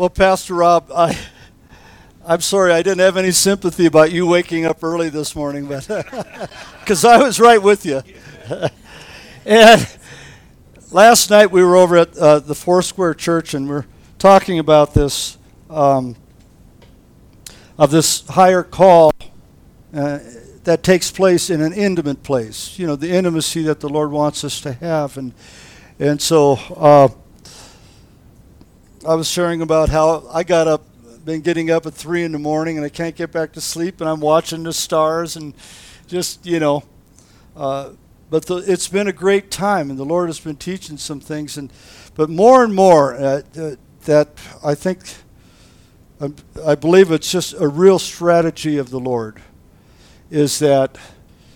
Well, Pastor Rob, I, I'm sorry I didn't have any sympathy about you waking up early this morning, but because I was right with you. and last night we were over at uh, the Foursquare Church and we're talking about this um, of this higher call uh, that takes place in an intimate place. You know, the intimacy that the Lord wants us to have, and and so uh, I was sharing about how I got up, been getting up at three in the morning, and I can't get back to sleep, and I'm watching the stars, and just you know. Uh, but the, it's been a great time, and the Lord has been teaching some things, and but more and more uh, uh that I think I believe it's just a real strategy of the Lord is that,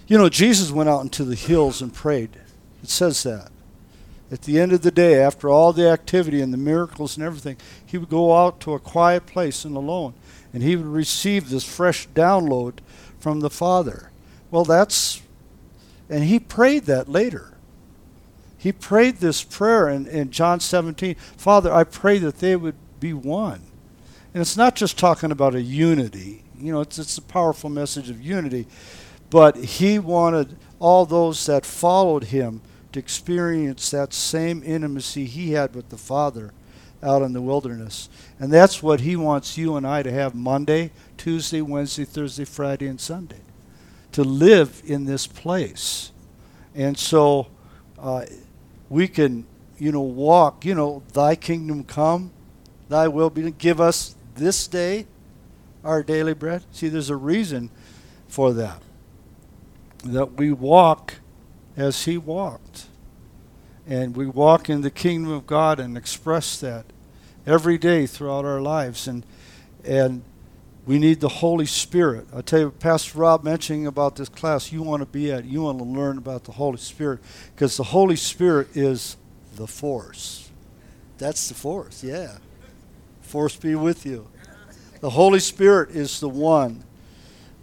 you know, Jesus went out into the hills and prayed. It says that. At the end of the day, after all the activity and the miracles and everything, he would go out to a quiet place and alone, and he would receive this fresh download from the Father. Well, that's, and he prayed that later. He prayed this prayer in, in John 17 Father, I pray that they would be one. And it's not just talking about a unity, you know, it's, it's a powerful message of unity, but he wanted all those that followed him to experience that same intimacy he had with the Father out in the wilderness. And that's what he wants you and I to have Monday, Tuesday, Wednesday, Thursday, Friday, and Sunday. To live in this place. And so uh, we can, you know, walk, you know, thy kingdom come, thy will be give us this day our daily bread? See, there's a reason for that. That we walk as He walked. And we walk in the kingdom of God and express that every day throughout our lives. And, and we need the Holy Spirit. I tell you, Pastor Rob mentioning about this class you want to be at, you want to learn about the Holy Spirit because the Holy Spirit is the force. That's the force, yeah force be with you. The Holy Spirit is the one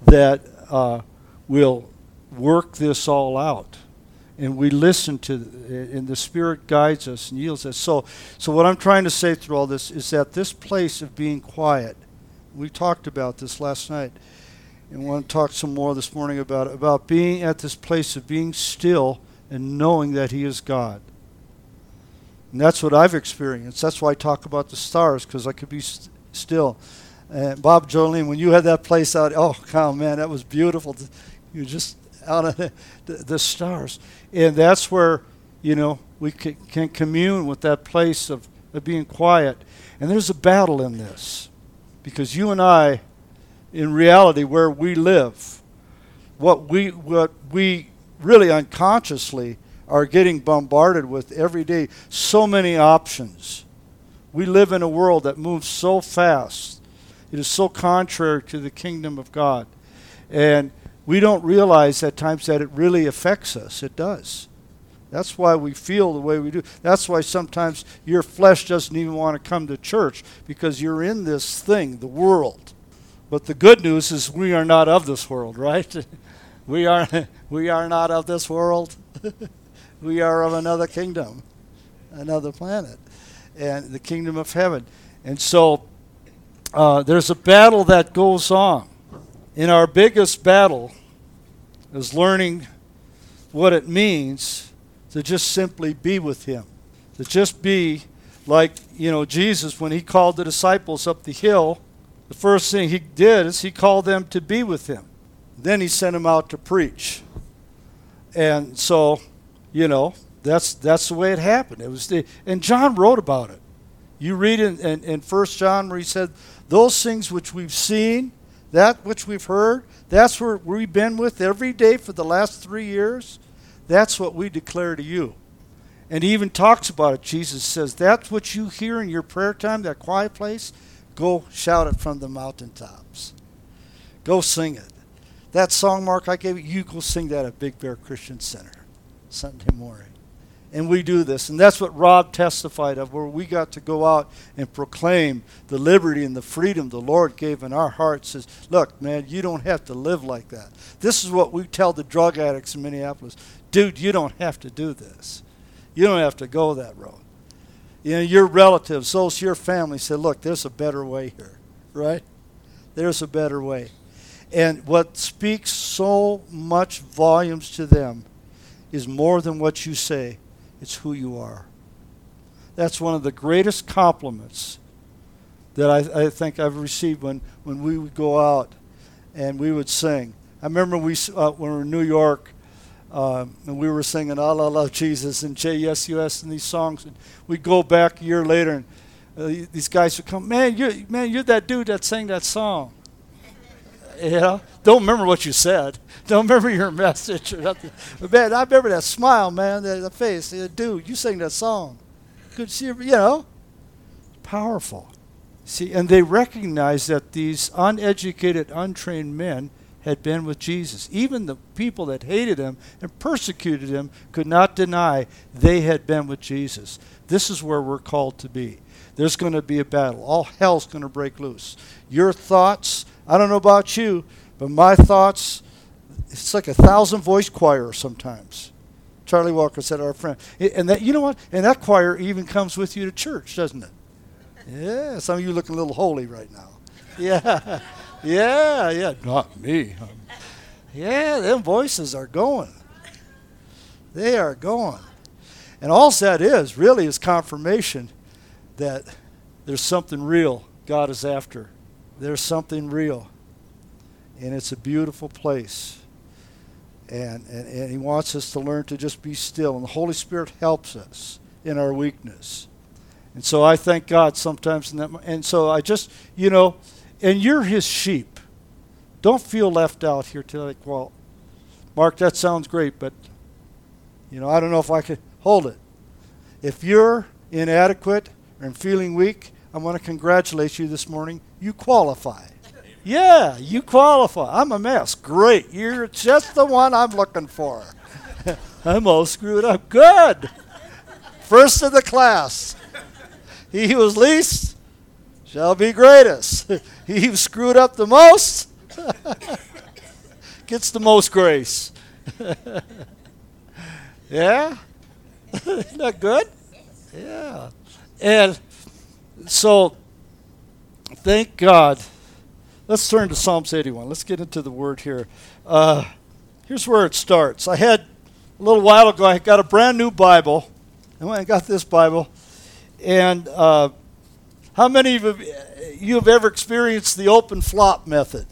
that uh, will work this all out. And we listen to, and the Spirit guides us and yields us. So, so what I'm trying to say through all this is that this place of being quiet, we talked about this last night, and want to talk some more this morning about it, about being at this place of being still and knowing that He is God. And that's what I've experienced. That's why I talk about the stars, because I could be st- still. And Bob Jolene, when you had that place out, oh, God, man, that was beautiful. You just out of the, the, stars. And that's where, you know, we can, can commune with that place of, of being quiet. And there's a battle in this. Because you and I, in reality, where we live, what we, what we really unconsciously are getting bombarded with every day so many options. We live in a world that moves so fast. It is so contrary to the kingdom of God. And we don't realize at times that it really affects us. It does. That's why we feel the way we do. That's why sometimes your flesh doesn't even want to come to church because you're in this thing, the world. But the good news is we are not of this world, right? we are we are not of this world. We are of another kingdom, another planet, and the kingdom of heaven. And so uh, there's a battle that goes on. In our biggest battle is learning what it means to just simply be with Him, to just be like, you know, Jesus, when He called the disciples up the hill, the first thing He did is He called them to be with Him. Then He sent them out to preach. And so you know, that's that's the way it happened. It was the, and John wrote about it. You read in, in, in 1 John where he said, Those things which we've seen, that which we've heard, that's where we've been with every day for the last three years. That's what we declare to you. And he even talks about it. Jesus says, That's what you hear in your prayer time, that quiet place. Go shout it from the mountaintops. Go sing it. That song, Mark, I gave you, you go sing that at Big Bear Christian Center. Sunday morning. And we do this. And that's what Rob testified of, where we got to go out and proclaim the liberty and the freedom the Lord gave in our hearts. Says, look, man, you don't have to live like that. This is what we tell the drug addicts in Minneapolis. Dude, you don't have to do this. You don't have to go that road. You know, your relatives, those your family said, look, there's a better way here, right? There's a better way. And what speaks so much volumes to them is more than what you say, it's who you are. That's one of the greatest compliments that I, I think I've received when, when we would go out and we would sing. I remember we, uh, when we were in New York, um, and we were singing "All I Love Jesus" and "J.S.U.S." and these songs. And we'd go back a year later, and uh, these guys would come, "Man, you're man, you're that dude that sang that song." You know, don't remember what you said. Don't remember your message or nothing. But man, I remember that smile, man, that, face. Dude, you sang that song. Good see you. You know, powerful. See, and they recognized that these uneducated, untrained men had been with Jesus. Even the people that hated him and persecuted him could not deny they had been with Jesus. This is where we're called to be. There's going to be a battle. All hell's going to break loose. Your thoughts, I don't know about you, but my thoughts, it's like a thousand voice choir sometimes. Charlie Walker said, our friend. And that, you know what? And that choir even comes with you to church, doesn't it? Yeah, some of you looking a little holy right now. Yeah. Yeah, yeah. Not me. Yeah, them voices are going. They are going. And all that is really is confirmation that there's something real God is after. There's something real. And it's a beautiful place. And, and, and He wants us to learn to just be still. And the Holy Spirit helps us in our weakness. And so I thank God sometimes in that. And so I just, you know, and you're his sheep. Don't feel left out here today. Like, well, Mark, that sounds great, but you know, I don't know if I could hold it. If you're inadequate and feeling weak, I want to congratulate you this morning. You qualify. Yeah, you qualify. I'm a mess. Great. You're just the one I'm looking for. I'm all screwed up. Good. First of the class. He who was least shall be greatest. he who screwed up the most gets the most grace. yeah? Isn't that good? Yeah. And so, thank God. Let's turn to Psalms 81. Let's get into the word here. Uh, here's where it starts. I had a little while ago, I got a brand new Bible. I went and got this Bible. And uh, how many of you have ever experienced the open flop method?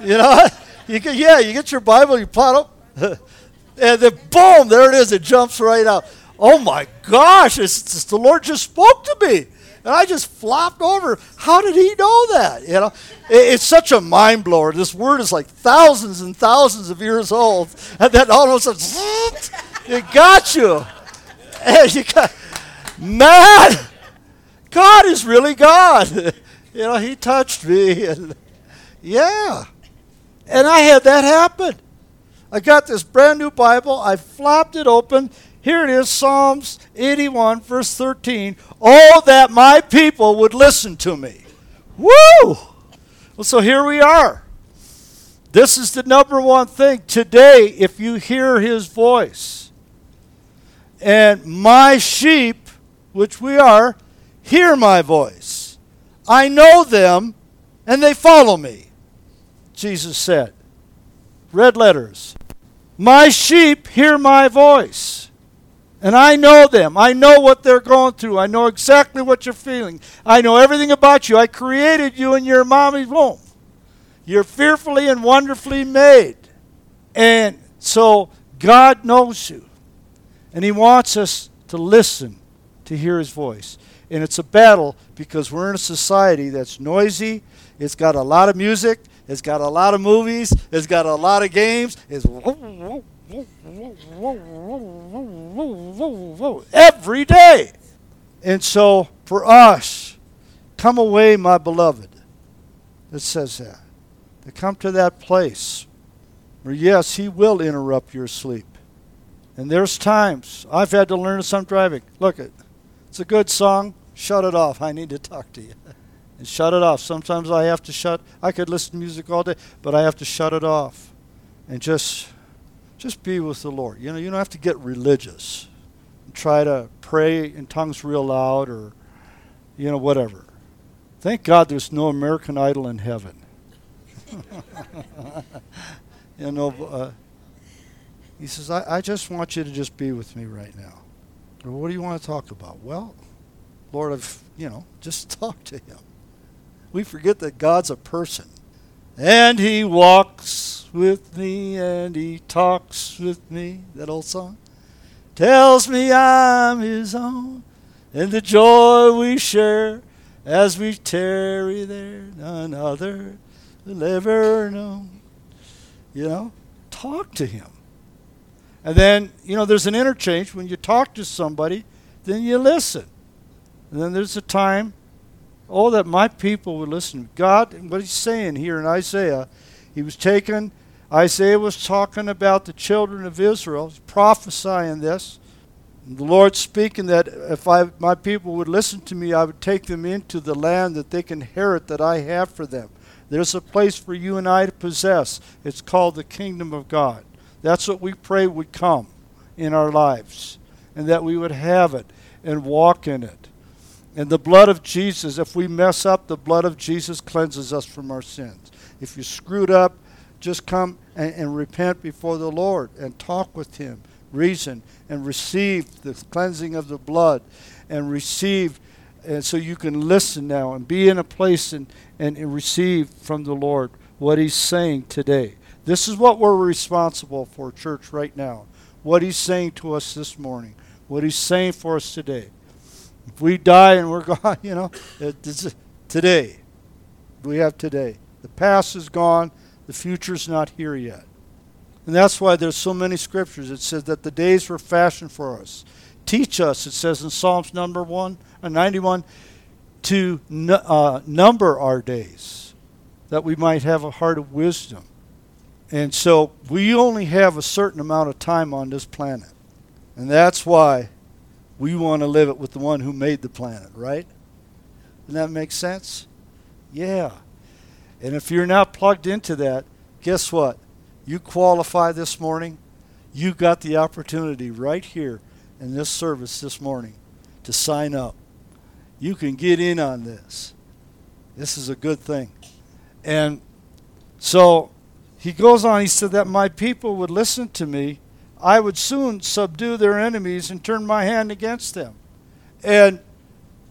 You know, you get, yeah, you get your Bible, you plot up, and then boom, there it is. It jumps right out. Oh my gosh, it's, it's, the Lord just spoke to me. And I just flopped over. How did he know that? You know, it, it's such a mind blower. This word is like thousands and thousands of years old, and then all of a sudden, it got you. And you got, man, God is really God. you know, He touched me, and yeah, and I had that happen. I got this brand new Bible. I flopped it open. Here it is, Psalms 81, verse 13. Oh, that my people would listen to me. Woo! Well, so here we are. This is the number one thing. Today, if you hear his voice, and my sheep, which we are, hear my voice. I know them, and they follow me, Jesus said. Red letters. My sheep hear my voice. And I know them. I know what they're going through. I know exactly what you're feeling. I know everything about you. I created you in your mommy's womb. You're fearfully and wonderfully made. And so God knows you. And He wants us to listen to hear His voice. And it's a battle because we're in a society that's noisy. It's got a lot of music. It's got a lot of movies. It's got a lot of games. It's every day. And so for us, come away, my beloved. It says that. To come to that place where, yes, He will interrupt your sleep. And there's times I've had to learn I'm driving. Look, it, it's a good song. Shut it off. I need to talk to you. And shut it off. Sometimes I have to shut. I could listen to music all day, but I have to shut it off, and just, just be with the Lord. You know, you don't have to get religious. try to pray in tongues real loud or, you know, whatever. Thank God there's no American Idol in heaven. you know, uh, he says, I, I just want you to just be with me right now. Well, what do you want to talk about? Well, Lord, I've, you know, just talk to him. We forget that God's a person. And he walks with me and he talks with me. That old song. Tells me I'm his own. And the joy we share as we tarry there, none other will ever know. You know, talk to him. And then, you know, there's an interchange. When you talk to somebody, then you listen. And then there's a time, oh, that my people would listen. God, what he's saying here in Isaiah, he was taken, Isaiah was talking about the children of Israel, he's prophesying this. The Lord speaking that if I, my people would listen to me, I would take them into the land that they can inherit that I have for them. There's a place for you and I to possess. It's called the kingdom of God. That's what we pray would come in our lives, and that we would have it and walk in it. And the blood of Jesus, if we mess up, the blood of Jesus cleanses us from our sins. If you screwed up, just come and, and repent before the Lord and talk with Him, reason, and receive the cleansing of the blood, and receive, and so you can listen now and be in a place and, and, and receive from the Lord what He's saying today. This is what we're responsible for, church, right now. What He's saying to us this morning, what He's saying for us today. If we die and we're gone, you know, it's today. We have today. The past is gone, the future's not here yet. And that's why there's so many scriptures. It says that the days were fashioned for us. Teach us, it says in Psalms number 1, uh, 91, to uh, number our days, that we might have a heart of wisdom. And so we only have a certain amount of time on this planet. And that's why we want to live it with the one who made the planet, right? Doesn't that make sense? Yeah. And if you're not plugged into that, guess what? You qualify this morning. You got the opportunity right here in this service this morning to sign up. You can get in on this. This is a good thing. And so he goes on, he said that my people would listen to me, I would soon subdue their enemies and turn my hand against them. And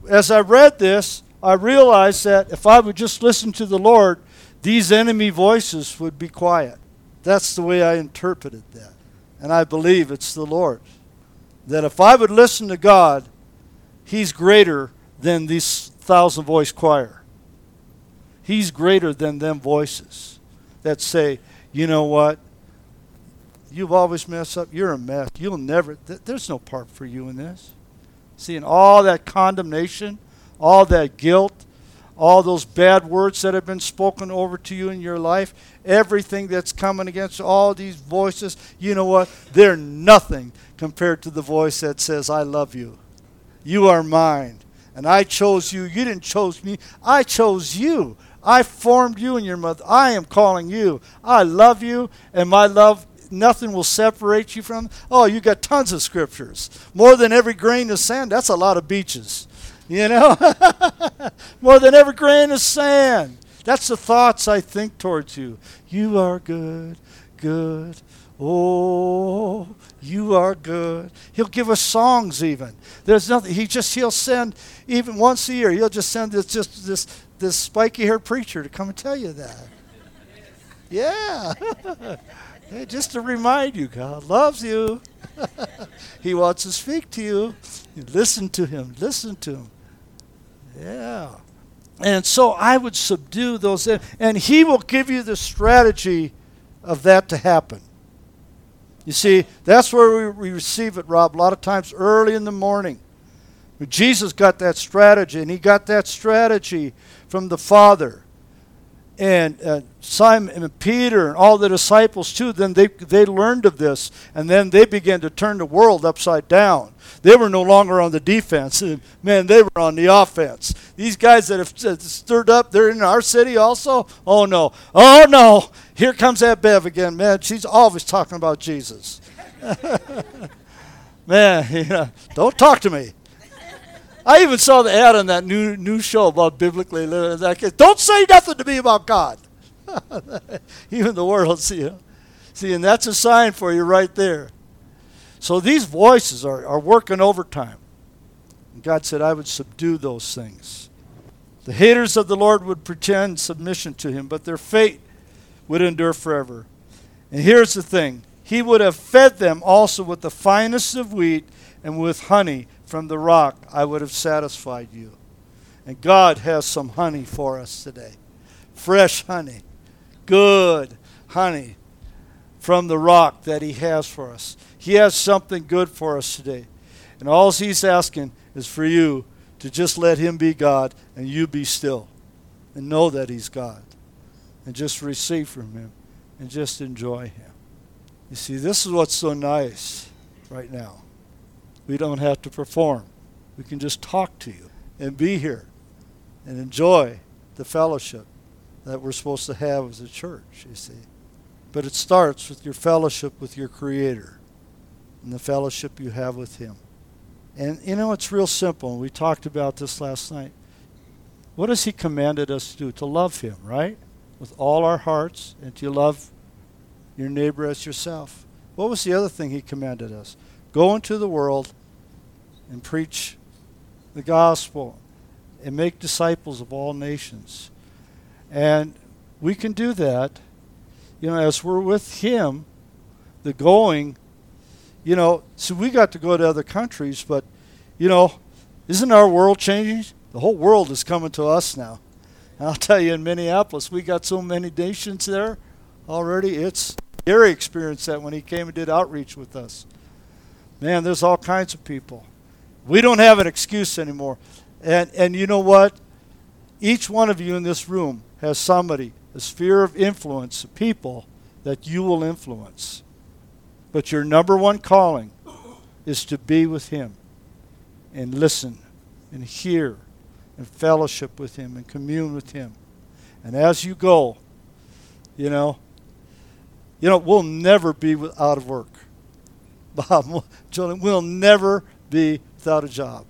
as I read this, I realized that if I would just listen to the Lord, these enemy voices would be quiet. That's the way I interpreted that. And I believe it's the Lord. That if I would listen to God, He's greater than this thousand voice choir. He's greater than them voices that say, you know what? You've always messed up. You're a mess. You'll never, th- there's no part for you in this. Seeing all that condemnation, all that guilt, all those bad words that have been spoken over to you in your life, everything that's coming against all these voices, you know what? They're nothing compared to the voice that says, I love you. You are mine. And I chose you. You didn't chose me. I chose you. I formed you in your mother. I am calling you. I love you, and my love, nothing will separate you from. Oh, you got tons of scriptures. More than every grain of sand. That's a lot of beaches. You know? More than every grain of sand. That's the thoughts I think towards you. You are good, good. Oh, you are good. He'll give us songs even. There's nothing. He just he'll send even once a year. He'll just send this just this this spiky haired preacher to come and tell you that. Yeah. hey, just to remind you, God loves you. he wants to speak to you. Listen to him. Listen to him. Yeah. And so I would subdue those, and he will give you the strategy of that to happen. You see, that's where we receive it, Rob, a lot of times early in the morning. Jesus got that strategy, and he got that strategy from the Father. And uh, Simon and Peter and all the disciples too, then they, they learned of this, and then they began to turn the world upside down. They were no longer on the defense. Man, they were on the offense. These guys that have stirred up, they're in our city also? Oh no. Oh no. Here comes that Bev again, man. She's always talking about Jesus. Man, you know, don't talk to me. I even saw the ad on that new new show about biblically living. Like, don't say nothing to me about God. even the world, see, you know? see, and that's a sign for you right there. So these voices are, are working overtime. And God said, I would subdue those things. The haters of the Lord would pretend submission to him, but their fate would endure forever. And here's the thing He would have fed them also with the finest of wheat and with honey from the rock, I would have satisfied you. And God has some honey for us today. Fresh honey. Good honey from the rock that He has for us. He has something good for us today. And all He's asking is for you to just let Him be God and you be still and know that He's God and just receive from Him and just enjoy Him. You see, this is what's so nice right now. We don't have to perform, we can just talk to you and be here and enjoy the fellowship that we're supposed to have as a church, you see. But it starts with your fellowship with your Creator and the fellowship you have with Him. And you know, it's real simple. We talked about this last night. What has He commanded us to do? To love Him, right? With all our hearts, and to love your neighbor as yourself. What was the other thing He commanded us? Go into the world and preach the gospel and make disciples of all nations. And we can do that, you know, as we're with Him, the going you know, so we got to go to other countries, but, you know, isn't our world changing? The whole world is coming to us now. And I'll tell you, in Minneapolis, we got so many nations there already. It's Gary experienced that when he came and did outreach with us. Man, there's all kinds of people. We don't have an excuse anymore. And, and you know what? Each one of you in this room has somebody, a sphere of influence, people that you will influence. But your number one calling is to be with Him and listen and hear and fellowship with Him and commune with Him. And as you go, you know, you know, we'll never be out of work. Bob, Julian, we'll never be without a job.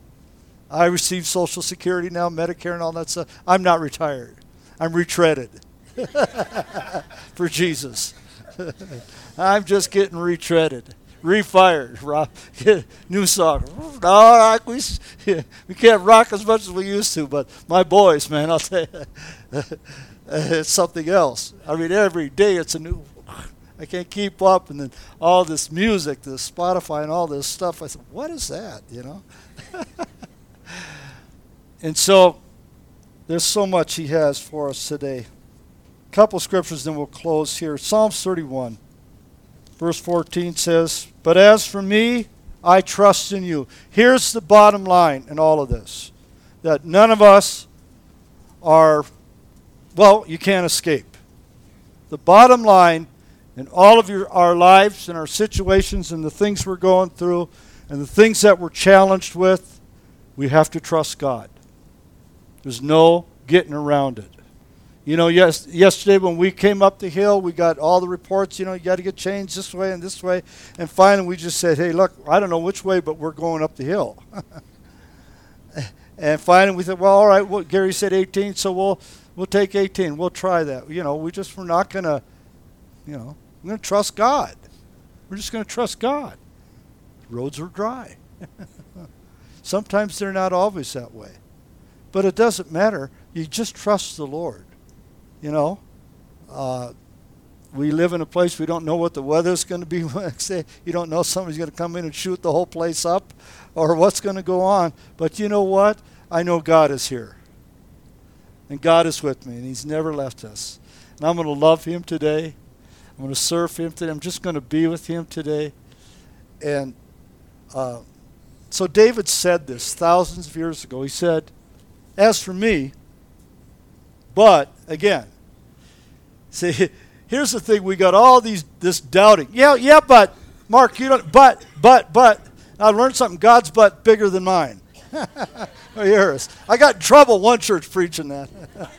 I receive Social Security now, Medicare, and all that stuff. I'm not retired. I'm retreaded for Jesus. I'm just getting retreaded, refired, rock, new song. No, we, we can't rock as much as we used to, but my boys, man, I'll tell you, it's something else. I mean, every day it's a new. I can't keep up, and then all this music, this Spotify, and all this stuff. I said, "What is that?" You know. and so, there's so much He has for us today A couple scriptures, then we'll close here. Psalms 31, verse 14 says, But as for me, I trust in you. Here's the bottom line in all of this that none of us are, well, you can't escape. The bottom line in all of your, our lives and our situations and the things we're going through and the things that we're challenged with, we have to trust God. There's no getting around it. You know, yes, yesterday when we came up the hill, we got all the reports, you know, you got to get changed this way and this way. And finally, we just said, hey, look, I don't know which way, but we're going up the hill. and finally, we said, well, all right, well, Gary said 18, so we'll, we'll take 18. We'll try that. You know, we just, we're not going to, you know, we're going to trust God. We're just going to trust God. Roads are dry. Sometimes they're not always that way. But it doesn't matter. You just trust the Lord. You know, uh, we live in a place we don't know what the weather's going to be. You don't know somebody's going to come in and shoot the whole place up or what's going to go on. But you know what? I know God is here. And God is with me, and He's never left us. And I'm going to love Him today. I'm going to serve Him today. I'm just going to be with Him today. And uh, so David said this thousands of years ago. He said, As for me, but again, See, here's the thing: we got all these this doubting. Yeah, yeah, but Mark, you don't. But, but, but. I learned something. God's butt bigger than mine. yours. I got in trouble one church preaching that.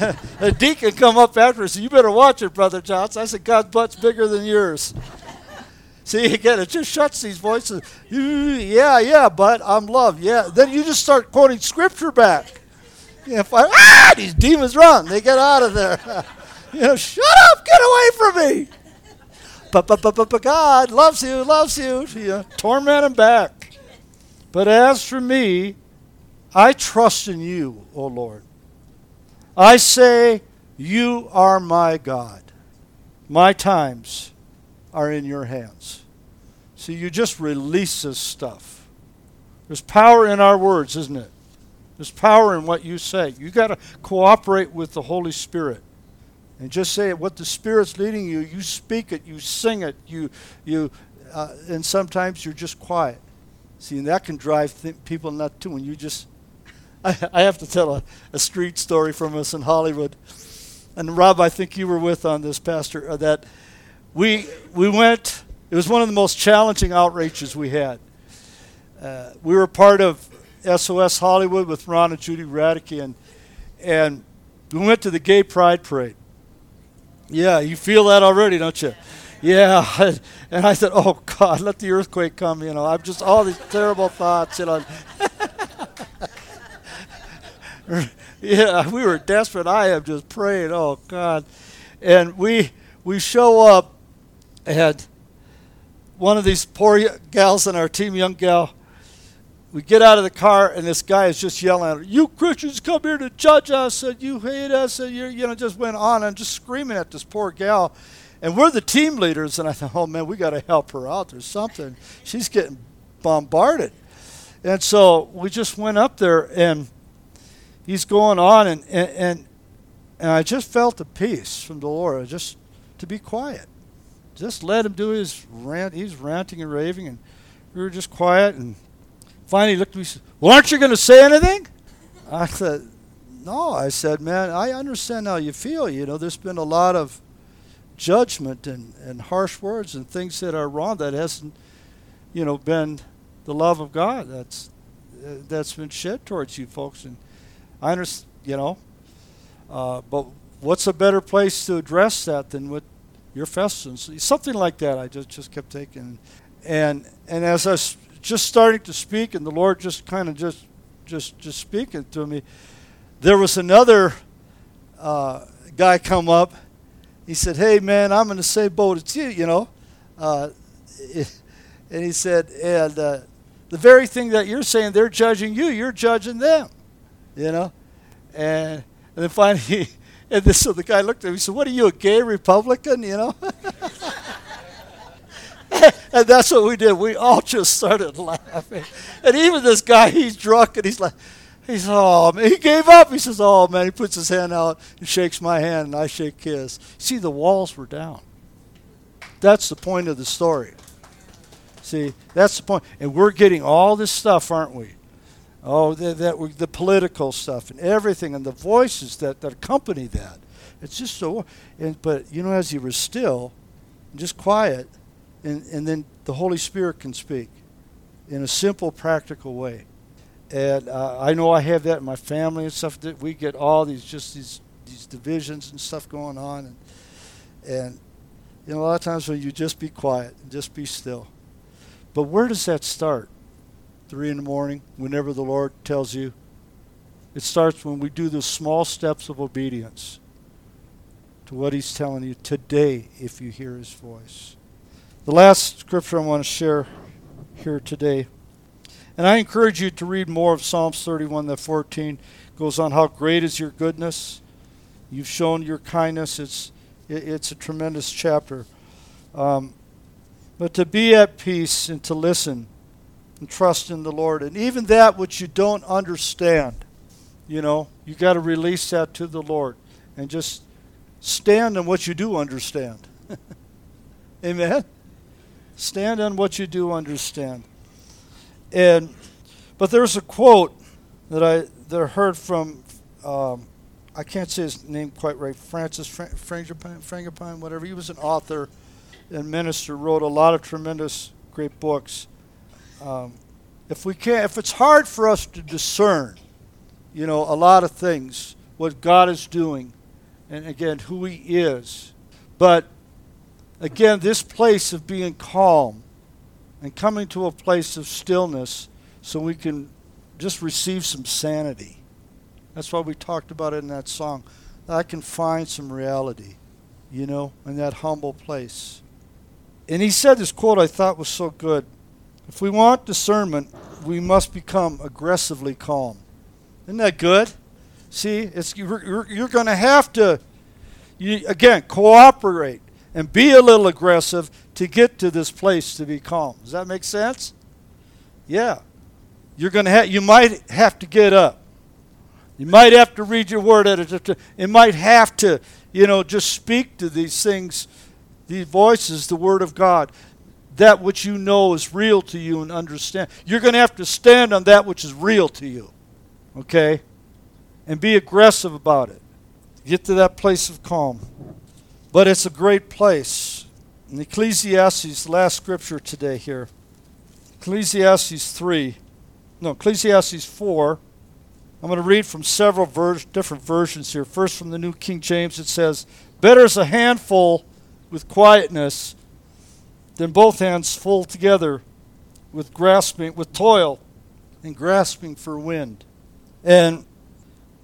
a deacon come up after said, "You better watch it, brother Johnson." I said, "God's butt's bigger than yours." See, again, it just shuts these voices. Yeah, yeah, but I'm loved. Yeah. Then you just start quoting scripture back. You know, I, ah, these demons run. They get out of there. you know, shut up, get away from me. But, but, but, but, but God loves you, loves you. you know, torment him back. But as for me, I trust in you, O Lord. I say, You are my God. My times are in your hands. See, you just release this stuff. There's power in our words, isn't it? There's power in what you say. You got to cooperate with the Holy Spirit. And just say. What the Spirit's leading you, you speak it, you sing it, you, you, uh, and sometimes you're just quiet. See, and that can drive th- people nuts too. When you just, I, I have to tell a, a street story from us in Hollywood. And Rob, I think you were with on this, Pastor, uh, that we, we went, it was one of the most challenging outreaches we had. Uh, we were part of SOS Hollywood with Ron and Judy Radicke, and, and we went to the Gay Pride Parade. Yeah, you feel that already, don't you? Yeah, and I said, "Oh God, let the earthquake come." You know, I'm just all these terrible thoughts. You know, yeah, we were desperate. I am just praying, "Oh God," and we we show up, and one of these poor gals on our team, young gal, we get out of the car and this guy is just yelling "You Christians come here to judge us, and you hate us," and you you know just went on and just screaming at this poor gal, and we're the team leaders, and I thought, "Oh man, we got to help her out. There's something. She's getting bombarded," and so we just went up there and he's going on and and and, I just felt the peace from the Lord, just to be quiet, just let him do his rant. He's ranting and raving, and we were just quiet and finally he looked at me and said, Well, aren't you going to say anything? I said, No. I said, Man, I understand how you feel. You know, there's been a lot of judgment and, and harsh words and things that are wrong that hasn't, you know, been the love of God that's uh, that's been shed towards you folks. And I understand, you know, uh, but what's a better place to address that than with your festivals? Something like that. I just just kept taking, and and as I was just starting to speak, and the Lord just kind of just just just speaking to me. There was another uh, guy come up. He said, "Hey man, I'm in the same boat as you," you know. Uh, and he said, "And uh, the very thing that you're saying, they're judging you. You're judging them, you know." And and then finally, and this so the guy looked at me. He said, "What are you, a gay Republican?" You know. and that's what we did. We all just started laughing. And even this guy, he's drunk, and he's like, he's oh man, he gave up. He says, oh man, he puts his hand out and shakes my hand, and I shake his. See, the walls were down. That's the point of the story. See, that's the point. And we're getting all this stuff, aren't we? Oh, that, that the political stuff and everything, and the voices that, that accompany that. It's just so. And but you know, as you were still, just quiet and, and then the Holy Spirit can speak in a simple, practical way. And uh, I know I have that in my family and stuff. That we get all these just these these divisions and stuff going on, and and you know a lot of times when you just be quiet and just be still. But where does that start? Three in the morning, whenever the Lord tells you. It starts when we do the small steps of obedience to what He's telling you today if you hear His voice. The last scripture I want to share here today, and I encourage you to read more of Psalms 31 that 14 goes on how great is your goodness. You've shown your kindness. It's it's a tremendous chapter. Um, but to be at peace and to listen and trust in the Lord, and even that which you don't understand, you know, you got to release that to the Lord and just stand on what you do understand. Amen. Stand on what you do understand. And but there's a quote that I that I heard from um, I can't say his name quite right. Francis Frangipane, Frangipane, whatever. He was an author and minister. Wrote a lot of tremendous, great books. Um, if we can, if it's hard for us to discern, you know, a lot of things, what God is doing, and again, who He is, but again, this place of being calm and coming to a place of stillness so we can just receive some sanity. That's why we talked about it in that song. I can find some reality, you know, in that humble place. And he said this quote I thought was so good. If we want discernment, we must become aggressively calm. Isn't that good? See, it's, you're, you're going to have to, you, again, cooperate and be a little aggressive to get to this place to be calm. Does that make sense? Yeah. You're going to have, you might have to get up. You might have to read your word at it. It might have to, you know, just speak to these things, these voices, the word of God that which you know is real to you and understand. You're going to have to stand on that which is real to you. Okay? And be aggressive about it. Get to that place of calm. But it's a great place. In Ecclesiastes, last scripture today here. Ecclesiastes 3. No, Ecclesiastes 4. I'm going to read from several ver- different versions here. First, from the New King James, it says, Better is a handful with quietness then both hands full together with grasping, with toil and grasping for wind. And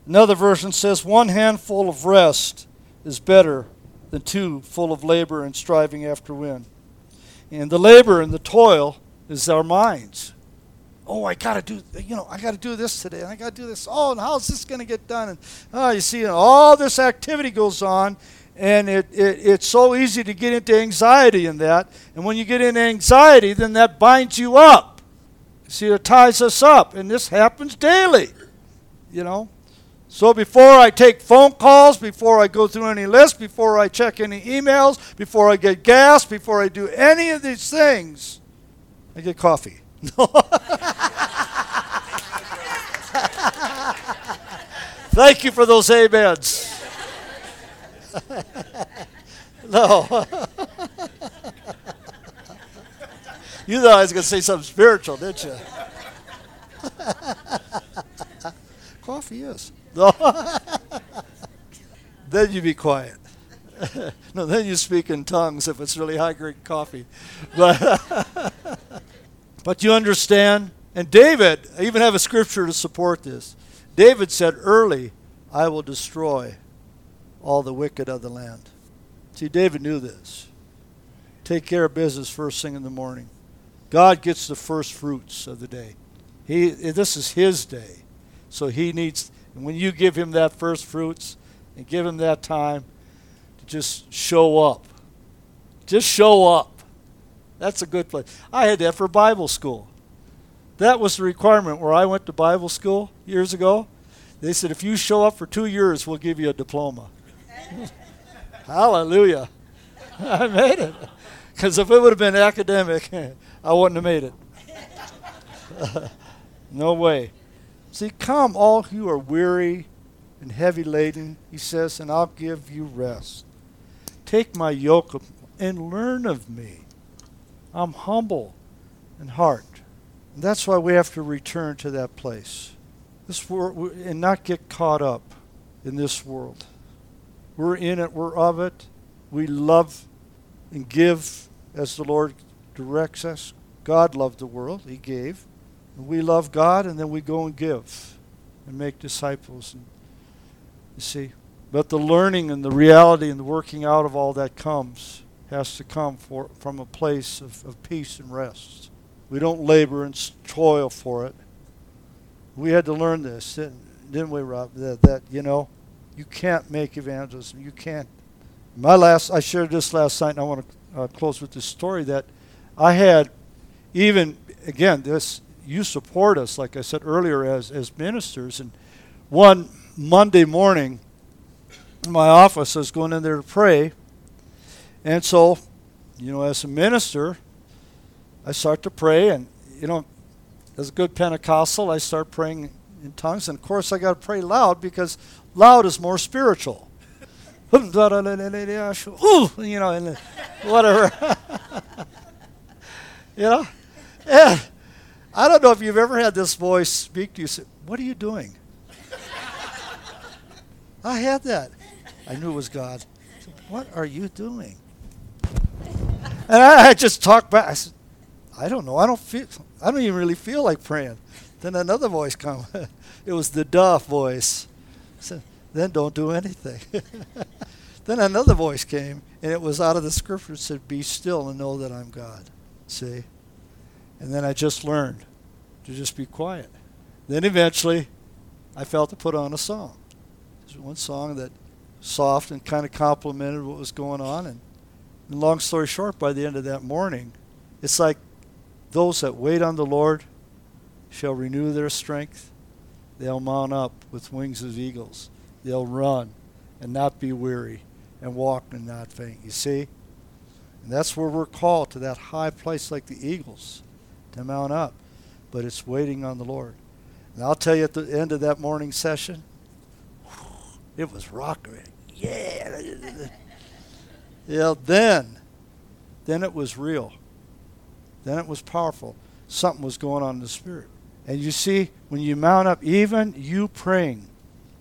another version says, One handful of rest is better than two full of labor and striving after wind. And the labor and the toil is our minds. Oh, I got to do, you know, I got to do this today, and I got to do this. Oh, and how's this to get done? And oh, you see, and all this activity goes on, and it, it, it's so easy to get into anxiety in that. And when you get into anxiety, then that binds you up. See, it ties us up. And this happens daily, you know. So before I take phone calls, before I go through any list, before I check any emails, before I get gas, before I do any of these things, I get coffee. Thank you for those amens. no. you thought I was going to say something spiritual, didn't you? Coffee, yes. No. then you be quiet. no, then you speak in tongues if it's really high grade coffee. But, but you understand? And David, I even have a scripture to support this. David said, Early I will destroy all the wicked of the land. See, David knew this. Take care of business first thing in the morning. God gets the first fruits of the day. He, this is his day. So he needs, and when you give him that first fruits and give him that time to just show up, just show up. That's a good place. I had that for Bible school. That was the requirement where I went to Bible school years ago. They said, if you show up for two years, we'll give you a diploma. Hallelujah. I made it. Because if it would have been academic, I wouldn't have made it. no way. See, come, all who are weary and heavy laden, he says, and I'll give you rest. Take my yoke and learn of me. I'm humble in heart. And that's why we have to return to that place. This world, and not get caught up in this world. We're in it, we're of it. We love and give as the Lord directs us. God loved the world, He gave. And we love God, and then we go and give and make disciples. And you see, but the learning and the reality and the working out of all that comes has to come for, from a place of, of peace and rest. We don't labor and toil for it. We had to learn this, didn't we, Rob? That, that you know, you can't make evangelism. You can't. My last, I shared this last night, and I want to uh, close with this story that I had, even again, this you support us, like I said earlier, as as ministers. And one Monday morning, in my office, I was going in there to pray, and so, you know, as a minister, I start to pray, and you know, as a good Pentecostal, I start praying in tongues, and of course, I got to pray loud because Loud is more spiritual. Ooh, you know, and whatever. you know? I don't know if you've ever had this voice speak to you. Say, what are you doing? I had that. I knew it was God. Said, what are you doing? And I, I just talked back. I said, I don't know. I don't feel. I don't even really feel like praying. Then another voice come. it was the Duff voice. I said, then don't do anything. then another voice came, and it was out of the scripture. It said, "Be still and know that I'm God." See, and then I just learned to just be quiet. Then eventually, I felt to put on a song. There's one song that soft and kind of complimented what was going on, and, and long story short, by the end of that morning, it's like those that wait on the Lord shall renew their strength. They'll mount up with wings as eagles. They'll run and not be weary and walk and not faint. You see? And that's where we're called to that high place like the eagles to mount up. But it's waiting on the Lord. And I'll tell you at the end of that morning session, it was rocking. Yeah. yeah, then, then it was real. Then it was powerful. Something was going on in the spirit. And you see, when you mount up, even you praying,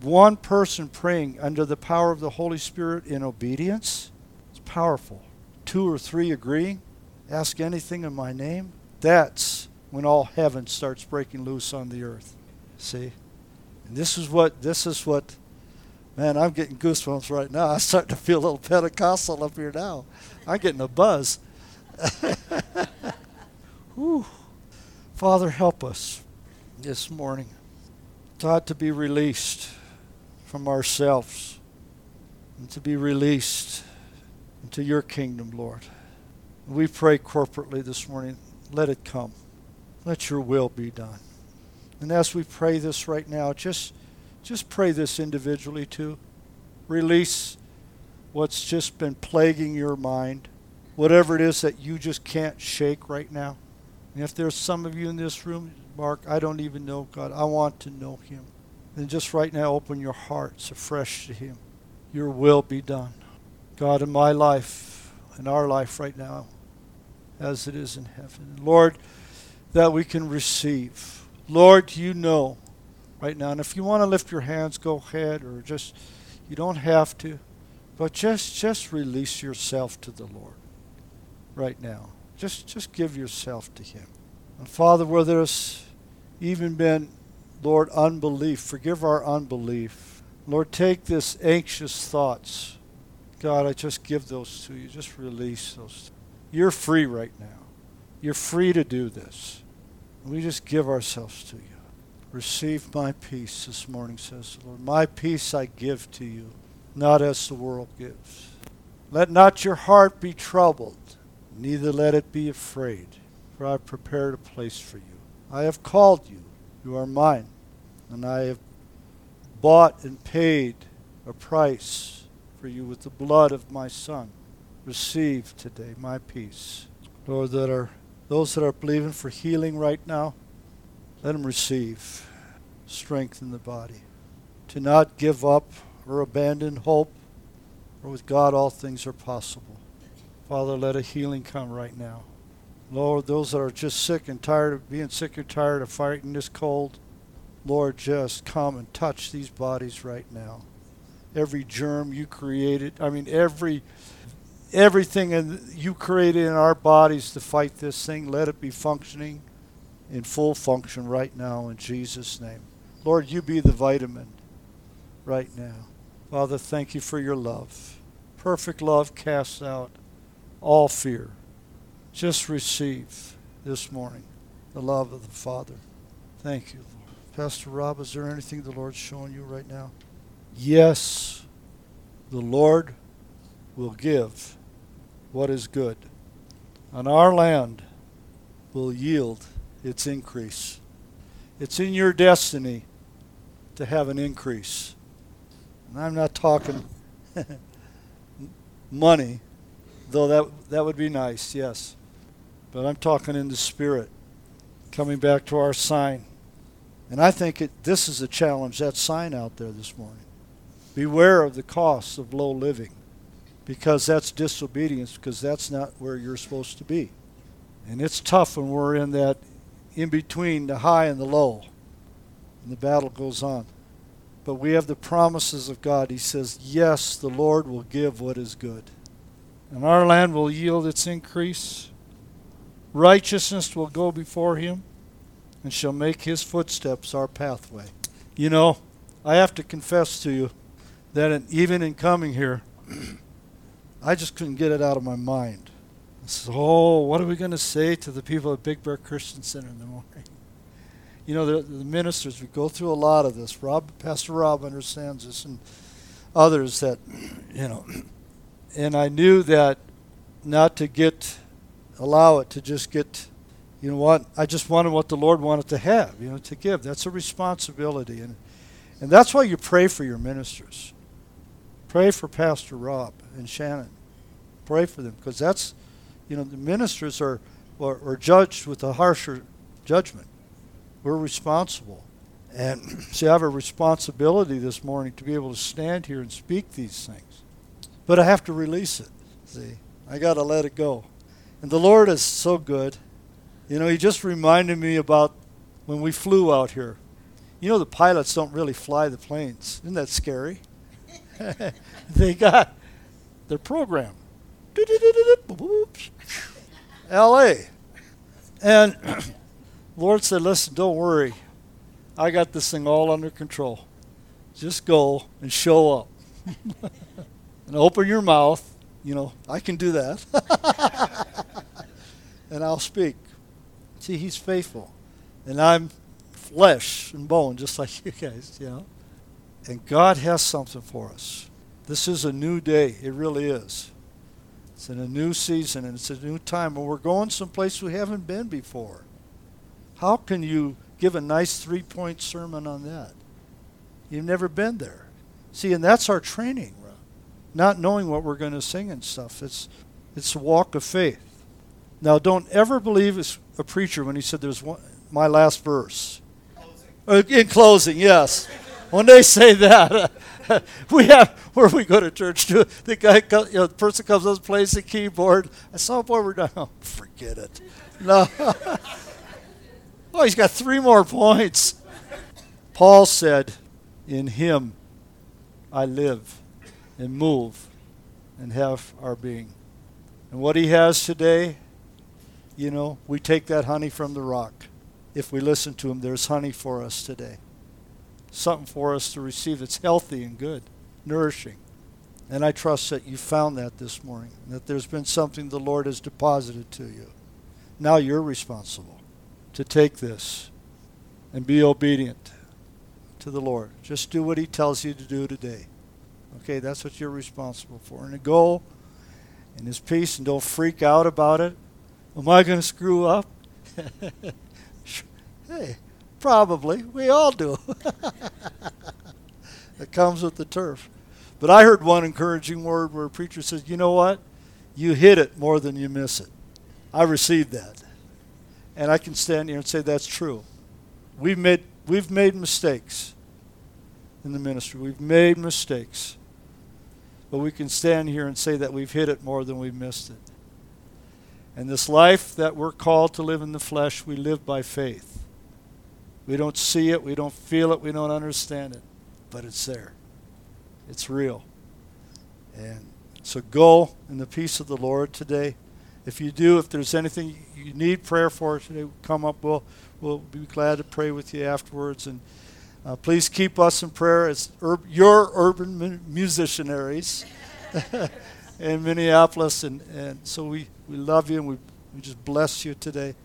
one person praying under the power of the Holy Spirit in obedience, it's powerful. Two or three agreeing, ask anything in my name. That's when all heaven starts breaking loose on the earth. See? And this is what this is what man, I'm getting goosebumps right now. I'm starting to feel a little Pentecostal up here now. I'm getting a buzz. Whew. Father, help us this morning. Taught to be released from ourselves and to be released into your kingdom, Lord. We pray corporately this morning, let it come. Let your will be done. And as we pray this right now, just just pray this individually too. Release what's just been plaguing your mind, whatever it is that you just can't shake right now. And if there's some of you in this room, Mark, I don't even know God, I want to know Him. Then just right now open your hearts afresh to Him. Your will be done. God, in my life, in our life right now, as it is in heaven. Lord, that we can receive. Lord, you know right now. And if you want to lift your hands, go ahead, or just, you don't have to. But just, just release yourself to the Lord right now. Just, just give yourself to Him. And Father, where there's even been, Lord, unbelief, forgive our unbelief. Lord, take this anxious thoughts. God, I just give those to you. Just release those. You're free right now. You're free to do this. We just give ourselves to you. Receive my peace this morning, says the Lord. My peace I give to you, not as the world gives. Let not your heart be troubled neither let it be afraid, for I have prepared a place for you. I have called you, you are mine, and I have bought and paid a price for you with the blood of my Son. Receive today my peace. Lord, that are those that are believing for healing right now, let them receive strength in the body. To not give up or abandon hope, for with God all things are possible. Father, let a healing come right now. Lord, those that are just sick and tired of being sick and tired of fighting this cold, Lord, just come and touch these bodies right now. Every germ you created, I mean, every everything in, you created in our bodies to fight this thing, let it be functioning in full function right now in Jesus' name. Lord, you be the vitamin right now. Father, thank you for your love. Perfect love casts out all fear. Just receive this morning the love of the Father. Thank you, Lord. Pastor Rob, is there anything the Lord's showing you right now? Yes, the Lord will give what is good. And our land will yield its increase. It's in your destiny to have an increase. And I'm not talking money, though that that would be nice, yes. But I'm talking in the spirit, coming back to our sign. And I think it, this is a challenge, that sign out there this morning. Beware of the costs of low living, because that's disobedience, because that's not where you're supposed to be. And it's tough when we're in that in between the high and the low, and the battle goes on. But we have the promises of God. He says, Yes, the Lord will give what is good. and our land will yield its increase. Righteousness will go before him, and shall make his footsteps our pathway. You know, I have to confess to you that even in coming here, I just couldn't get it out of my mind. Said, Oh, what are we going to say to the people at Big Bear Christian Center in the morning? You know, the, the ministers, we go through a lot of this. Rob, Pastor Rob understands this, and others that, you know, and I knew that not to get, allow it to just get, you know what, I just wanted what the Lord wanted to have, you know, to give. That's a responsibility. And, and that's why you pray for your ministers. Pray for Pastor Rob and Shannon. Pray for them because that's, you know, the ministers are, are, are judged with a harsher judgment. We're responsible. And see, I have a responsibility this morning to be able to stand here and speak these things. But I have to release it. See, I got to let it go. And the Lord is so good. You know, He just reminded me about when we flew out here. You know, the pilots don't really fly the planes. Isn't that scary? they got their program. LA. And Lord said, listen, don't worry. I got this thing all under control. Just go and show up. and open your mouth. You know, I can do that. And I'll speak. See, he's faithful. And I'm flesh and bone, just like you guys, you know. And God has something for us. This is a new day. It really is. It's in a new season and it's a new time. And we're going someplace we haven't been before. How can you give a nice three point sermon on that? You've never been there. See, and that's our training, not knowing what we're going to sing and stuff. It's, it's a walk of faith. Now, don't ever believe a preacher when he said there's one, my last verse. Closing. Uh, in closing, yes. when they say that, we have where we go to church too. The guy, you know, the person comes up, plays the keyboard. I saw a boy, we're done. Oh, forget it. No. oh, he's got three more points. Paul said, "In Him, I live." and move and have our being. And what he has today, you know, we take that honey from the rock. If we listen to him, there's honey for us today. Something for us to receive that's healthy and good, nourishing. And I trust that you found that this morning, that there's been something the Lord has deposited to you. Now you're responsible to take this and be obedient to the Lord. Just do what he tells you to do today. Okay, that's what you're responsible for. And to go in his peace and don't freak out about it. Am I going to screw up? hey, probably. We all do. it comes with the turf. But I heard one encouraging word where a preacher says, you know what? You hit it more than you miss it. I received that. And I can stand here and say that's true. We've made, we've made mistakes in the ministry. We've made mistakes. But we can stand here and say that we've hit it more than we've missed it. And this life that we're called to live in the flesh, we live by faith. We don't see it, we don't feel it, we don't understand it, but it's there. It's real. And so go in the peace of the Lord today. If you do, if there's anything you need prayer for today, come up. We'll, we'll be glad to pray with you afterwards. And uh, please keep us in prayer as ur- your urban mu- musicianaries in Minneapolis. And, and so we, we love you and we, we just bless you today.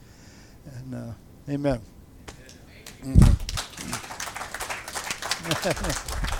And uh, amen. amen.